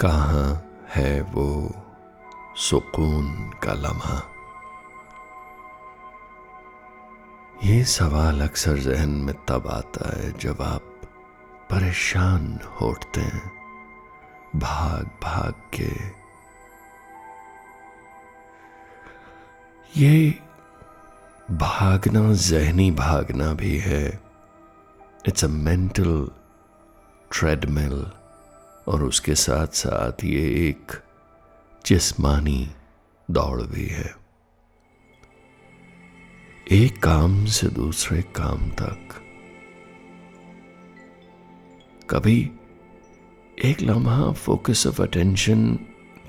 कहाँ है वो सुकून का लम्हा? ये सवाल अक्सर जहन में तब आता है जब आप परेशान होते हैं, भाग भाग के। ये भागना, जहनी भागना भी है। इट्स अ मेंटल ट्रेडमिल और उसके साथ साथ ये एक जिस्मानी दौड़ भी है। एक काम से दूसरे काम तक। कभी एक लम्हा फोकस ऑफ़ अटेंशन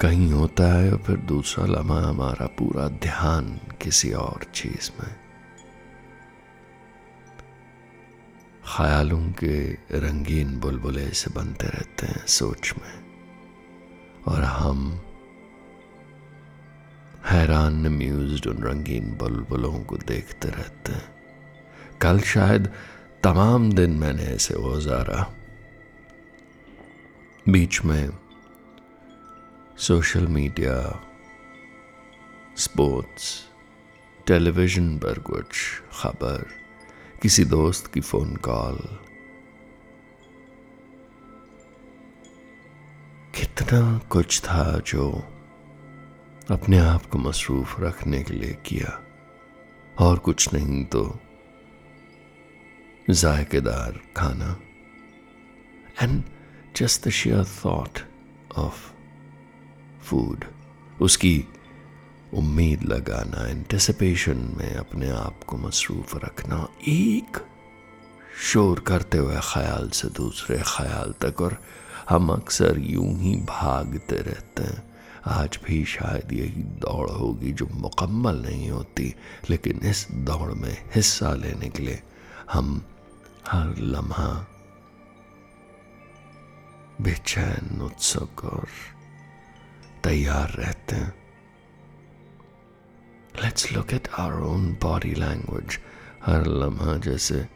कहीं होता है और फिर दूसरा लम्हा हमारा पूरा ध्यान किसी और चीज़ में। ख्यालों के रंगीन बुलबुले से बनते रहते हैं सोच में। और हम हैरान म्यूज उन रंगीन बुलबुलों को देखते रहते हैं। कल शायद तमाम दिन मैंने ऐसे गुजारा बीच में सोशल मीडिया, स्पोर्ट्स, टेलीविज़न पर कुछ खबर किसी दोस्त की फ़ोन कॉल। कितना कुछ था जो अपने आप को मसरूफ रखने के लिए किया, और कुछ नहीं तो जायकेदार खाना। And just the share thought of food उसकी उम्मीद लगाना एंटिसिपेशन में अपने आप को मसरूफ रखना, एक शोर करते हुए ख्याल से दूसरे ख्याल तक, और हम अक्सर यूँ ही भागते रहते हैं। आज भी शायद यही दौड़ होगी जो मुकम्मल नहीं होती, लेकिन इस दौड़ में हिस्सा लेने के लिए हम हर लम्हा बेचैन, उत्सुक और तैयार रहते हैं। Let's look at our own body language हर लम्हा जैसे।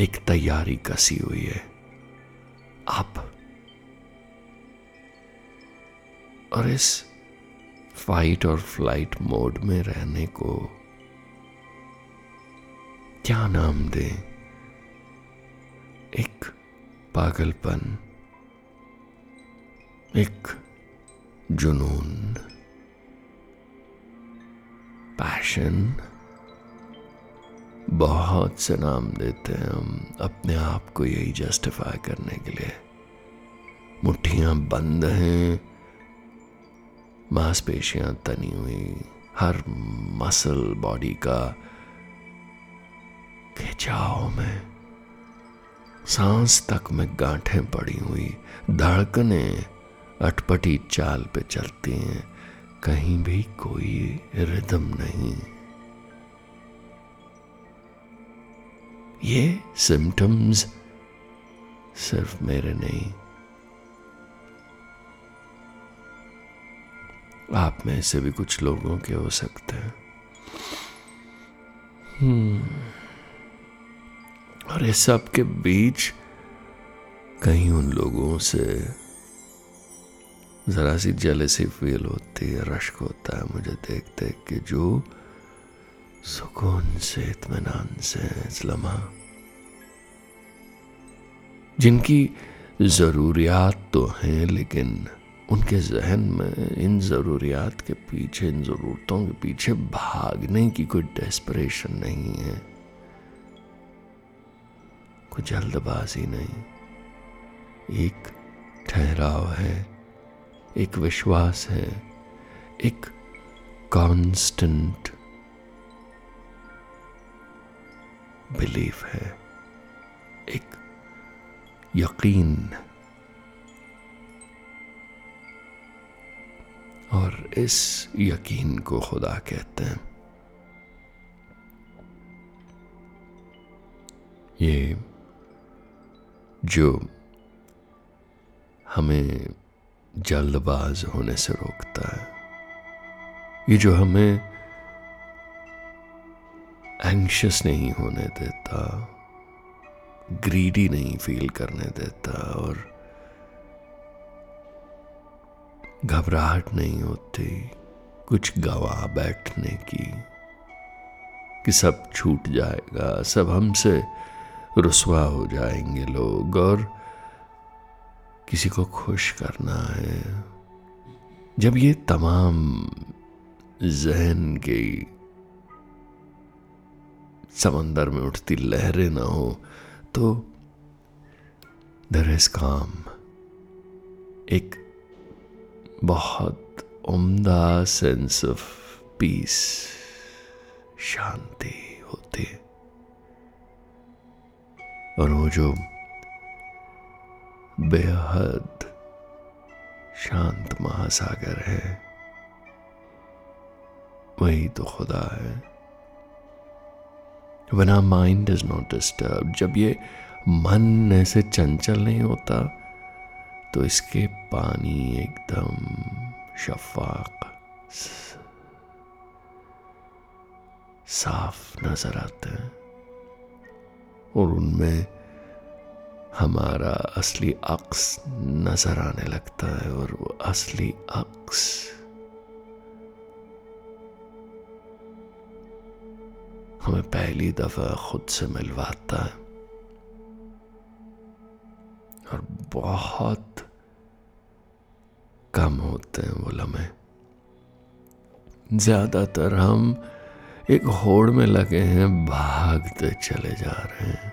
एक तैयारी कसी हुई है। आप। और इस फाइट और फ़्लाइट मोड में रहने को क्या नाम दे? एक पागलपन। एक जुनून। पैशन बहुत से नाम देते हैं हम अपने आप को यही जस्टिफाई करने के लिए। मुट्ठियाँ बंद हैं, मांसपेशियाँ तनी हुई, हर मसल बॉडी का खिंचाव में। सांस तक में गांठें पड़ी हुई, धड़कने अटपटी चाल पे चलती हैं। कहीं भी कोई रिदम नहीं। ये सिम्टम्स सिर्फ़ मेरे नहीं। आप में से भी कुछ लोगों के हो सकते हैं। hmm. और इस सब के बीच कहीं उन लोगों से ज़रा सी जलसी फील होती है रश्क होता है मुझे देख देख के जो सुकून से इतमान से लम्हा। जिनकी ज़रूरियात तो हैं, लेकिन उनके जहन में इन ज़रूरियात के पीछे, इन ज़रूरतों के पीछे भागने की कोई डेस्परेशन नहीं है। कोई जल्दबाजी नहीं। एक ठहराव है। एक विश्वास है, एक कांस्टेंट बिलीफ है, एक यकीन। और इस यकीन को खुदा कहते हैं। ये जो हमें जल्दबाज होने से रोकता है। ये जो हमें एंशियस नहीं होने देता ग्रीडी नहीं फील करने देता और घबराहट नहीं होती, कुछ गवा बैठने की कि सब छूट जाएगा, सब हमसे रुसवा हो जाएँगे लोग और किसी को खुश करना है। जब ये तमाम जहन की समंदर में उठती लहरें ना हो तो दर इज़ काम एक बहुत उम्दा सेंस ऑफ़ पीस शांति होती और वो जो बेहद शांत महासागर है। वही तो खुदा है। One mind is not disturb जब ये मन ऐसे चंचल नहीं होता तो इसके पानी एकदम शफाक, साफ़ नज़र आते हैं। और उनमें हमारा असली अक्स नज़र आने लगता है और वो असली अक्स हमें पहली दफ़ा खुद से मिलवाता है। और बहुत कम होते हैं वो लम्हे। ज़्यादातर हम एक होड़ में लगे हैं, भागते चले जा रहे हैं।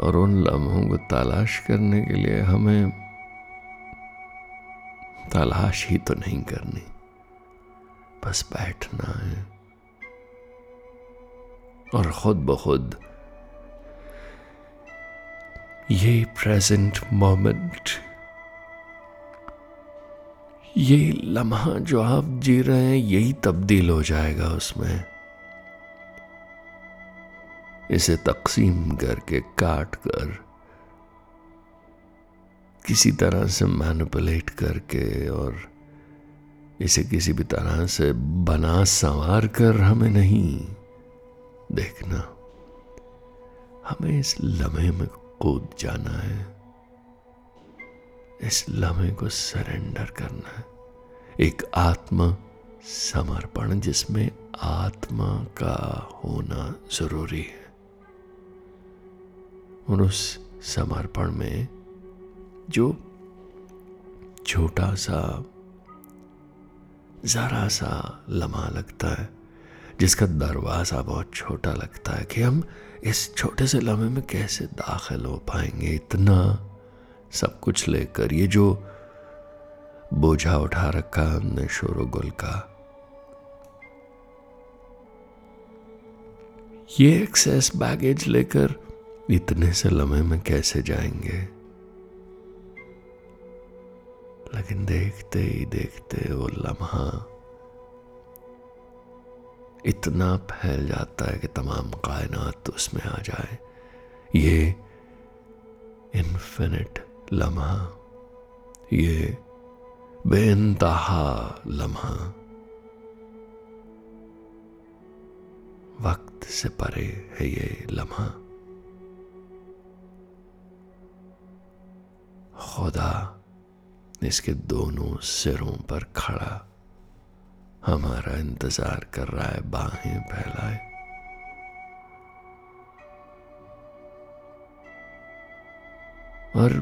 और उन लम्हों को तलाश करने के लिए हमें तलाश ही तो नहीं करनी, बस बैठना है। और खुद ब खुद ये प्रेजेंट मोमेंट ये लम्हा जो आप जी रहे हैं, यही तब्दील हो जाएगा उसमें। इसे तकसीम करके काट कर किसी तरह से मैनिपुलेट करके और इसे किसी भी तरह से बना संवार कर हमें नहीं देखना। हमें इस लम्हे में कूद जाना है। इस लम्हे को सरेंडर करना है। एक आत्म समर्पण जिसमें आत्मा का होना ज़रूरी है। और उस समर्पण में जो छोटा सा जरा सा लम्हा लगता है, जिसका दरवाज़ा बहुत छोटा लगता है कि हम इस छोटे से लम्हे में कैसे दाखिल हो पाएँगे? इतना सब कुछ लेकर ये जो बोझा उठा रखा हमने शोर गुल का, ये एक्सेस बैगेज लेकर इतने से लम्हे में कैसे जाएँगे? लेकिन देखते ही देखते वो लम्हा इतना फैल जाता है कि तमाम कायनात उसमें आ जाए। ये इन्फिनिट लम्हा, ये बेनतहा लम्हा वक्त से परे है ये लम्हा। खुदा इसके दोनों सिरों पर खड़ा। हमारा इंतज़ार कर रहा है, बाहें फैलाए। और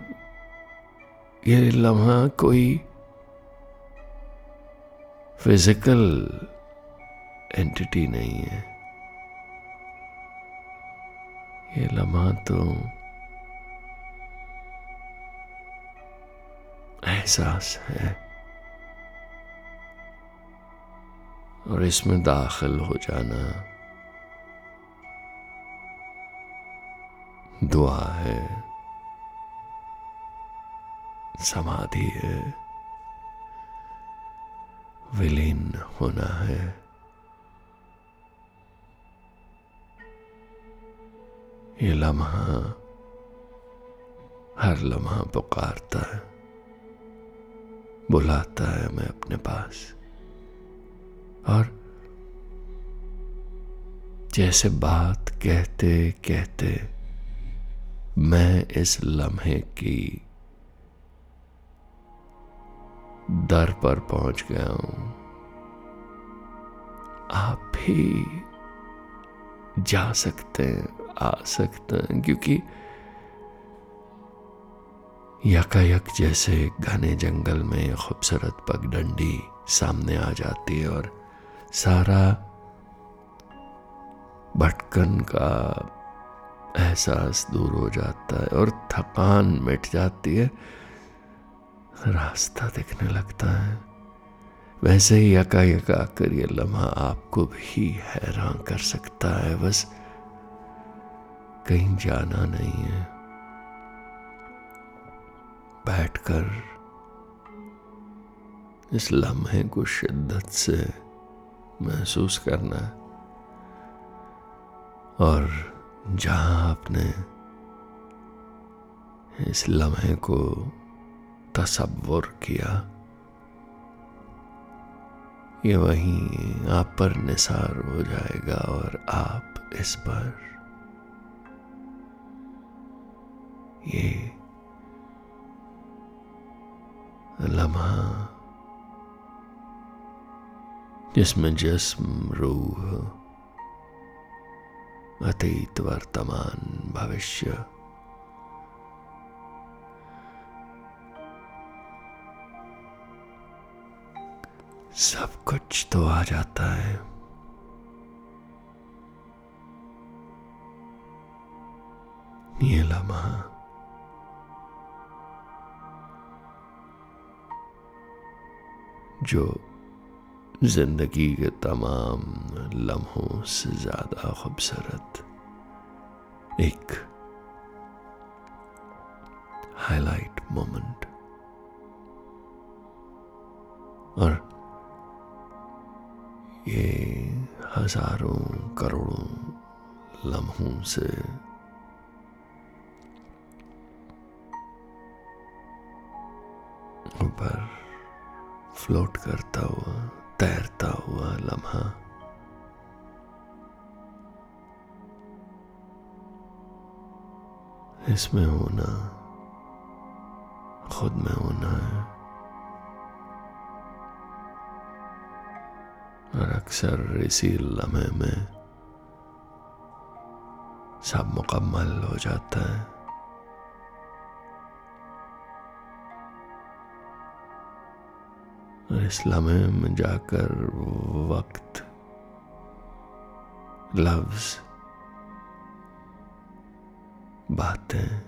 ये लम्हा कोई फ़िज़िकल एंटिटी नहीं है। ये लम्हा तो एहसास है और इसमें दाखिल हो जाना दुआ है समाधि है विलीन होना है ये लम्हा हर लम्हा पुकारता है बुलाता है मैं अपने पास। और जैसे बात कहते कहते मैं इस लम्हे की दर पर पहुँच गया हूँ। आप भी जा सकते हैं, आ सकते हैं, क्योंकि यकायक जैसे घने जंगल में खूबसूरत पगडंडी सामने आ जाती है और सारा भटकन का एहसास दूर हो जाता है और थकान मिट जाती है। रास्ता दिखने लगता है। वैसे ही यकायक आकर ये लम्हा आपको भी हैरान कर सकता है। बस कहीं जाना नहीं है। बैठकर इस लम्हे को शिद्दत से महसूस करना और जहाँ आपने इस लम्हे को तस्वुर किया, ये वहीं आप पर निसार हो जाएगा और आप इस पर ये लम्हा, जिसमें जिस्म, रूह, अतीत, वर्तमान, भविष्य। सब कुछ तो आ जाता है। ये लम्हा। जो ज़िंदगी के तमाम लम्हों से ज़्यादा खूबसूरत एक हाईलाइट मोमेंट और ये हज़ारों करोड़ों लम्हों से ऊपर फ्लोट करता हुआ, तैरता हुआ लम्हा। इसमें होना, खुद में होना है। और अक्सर इसी लम्हे में सब मुकम्मल हो जाता है। और इस लम्हे में जाकर वक्त, लफ्ज, बातें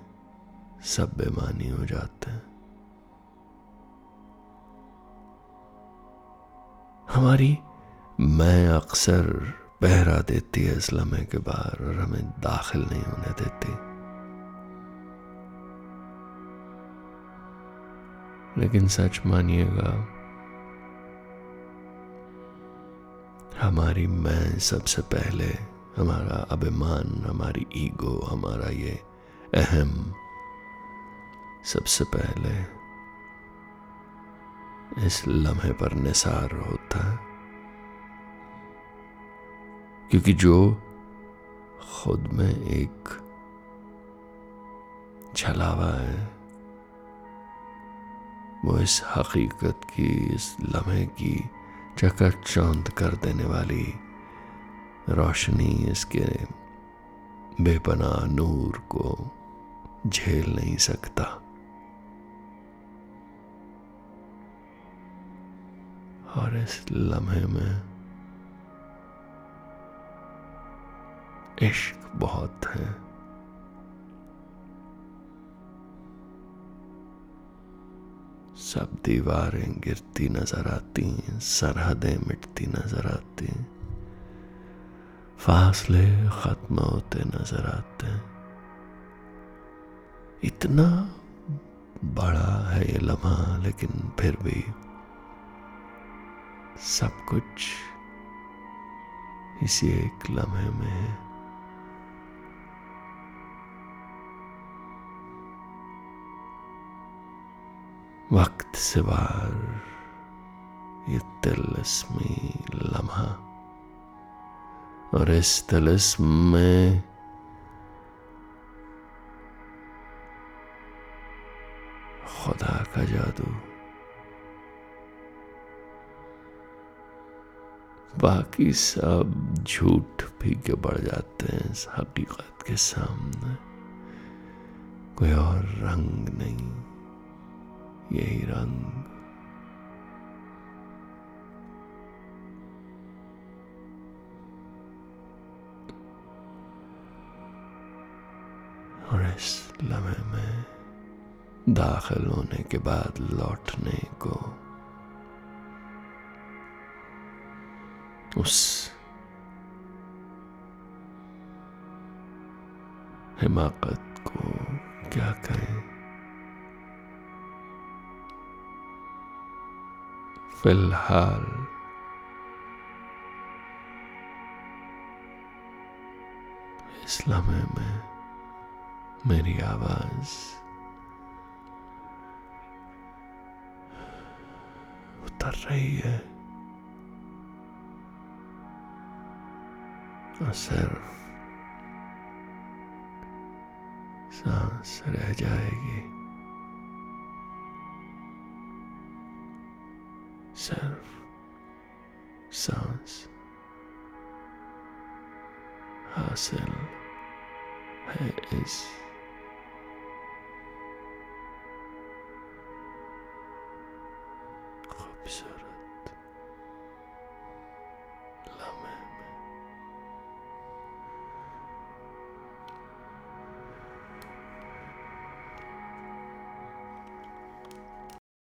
सब बेमानी हो जाते हैं। हमारी मैं अक्सर पहरा देती है इस लम्हे के बाहर और हमें दाखिल नहीं होने देती। लेकिन सच मानिएगा हमारी मैं सबसे पहले, हमारा अभिमान, हमारी ईगो, हमारा ये अहम सबसे पहले इस लम्हे पर निसार होता है। क्योंकि जो खुद में एक छलावा है, वो इस हकीकत की, इस लम्हे की चकाचौंध कर देने वाली रोशनी इसके बेपना नूर को झेल नहीं सकता। और इस लम्हे में इश्क बहुत है। सब दीवारें गिरती नज़र आती हैं, सरहदें मिटती नज़र आती हैं। फासले खत्म होते नज़र आते हैं। इतना बड़ा है ये लम्हा, लेकिन फिर भी सब कुछ इसी एक लम्हे में है। वक्त से बार ये तिलस्मी लम्हा। और इस तिलस्म में खुदा का जादू। बाकी सब झूठ भी के बढ़ जाते हैं इस हकीकत के सामने। कोई और रंग नहीं। यही रंग। और इस लम्हे में दाखिल होने के बाद लौटने को उस हिमाकत को क्या कहें? फ़िलहाल। इस लम्हे में मेरी आवाज़ उतर रही है। और सिर्फ़ सांस रह जाएगी। सिर्फ़ सांस हासिल है इस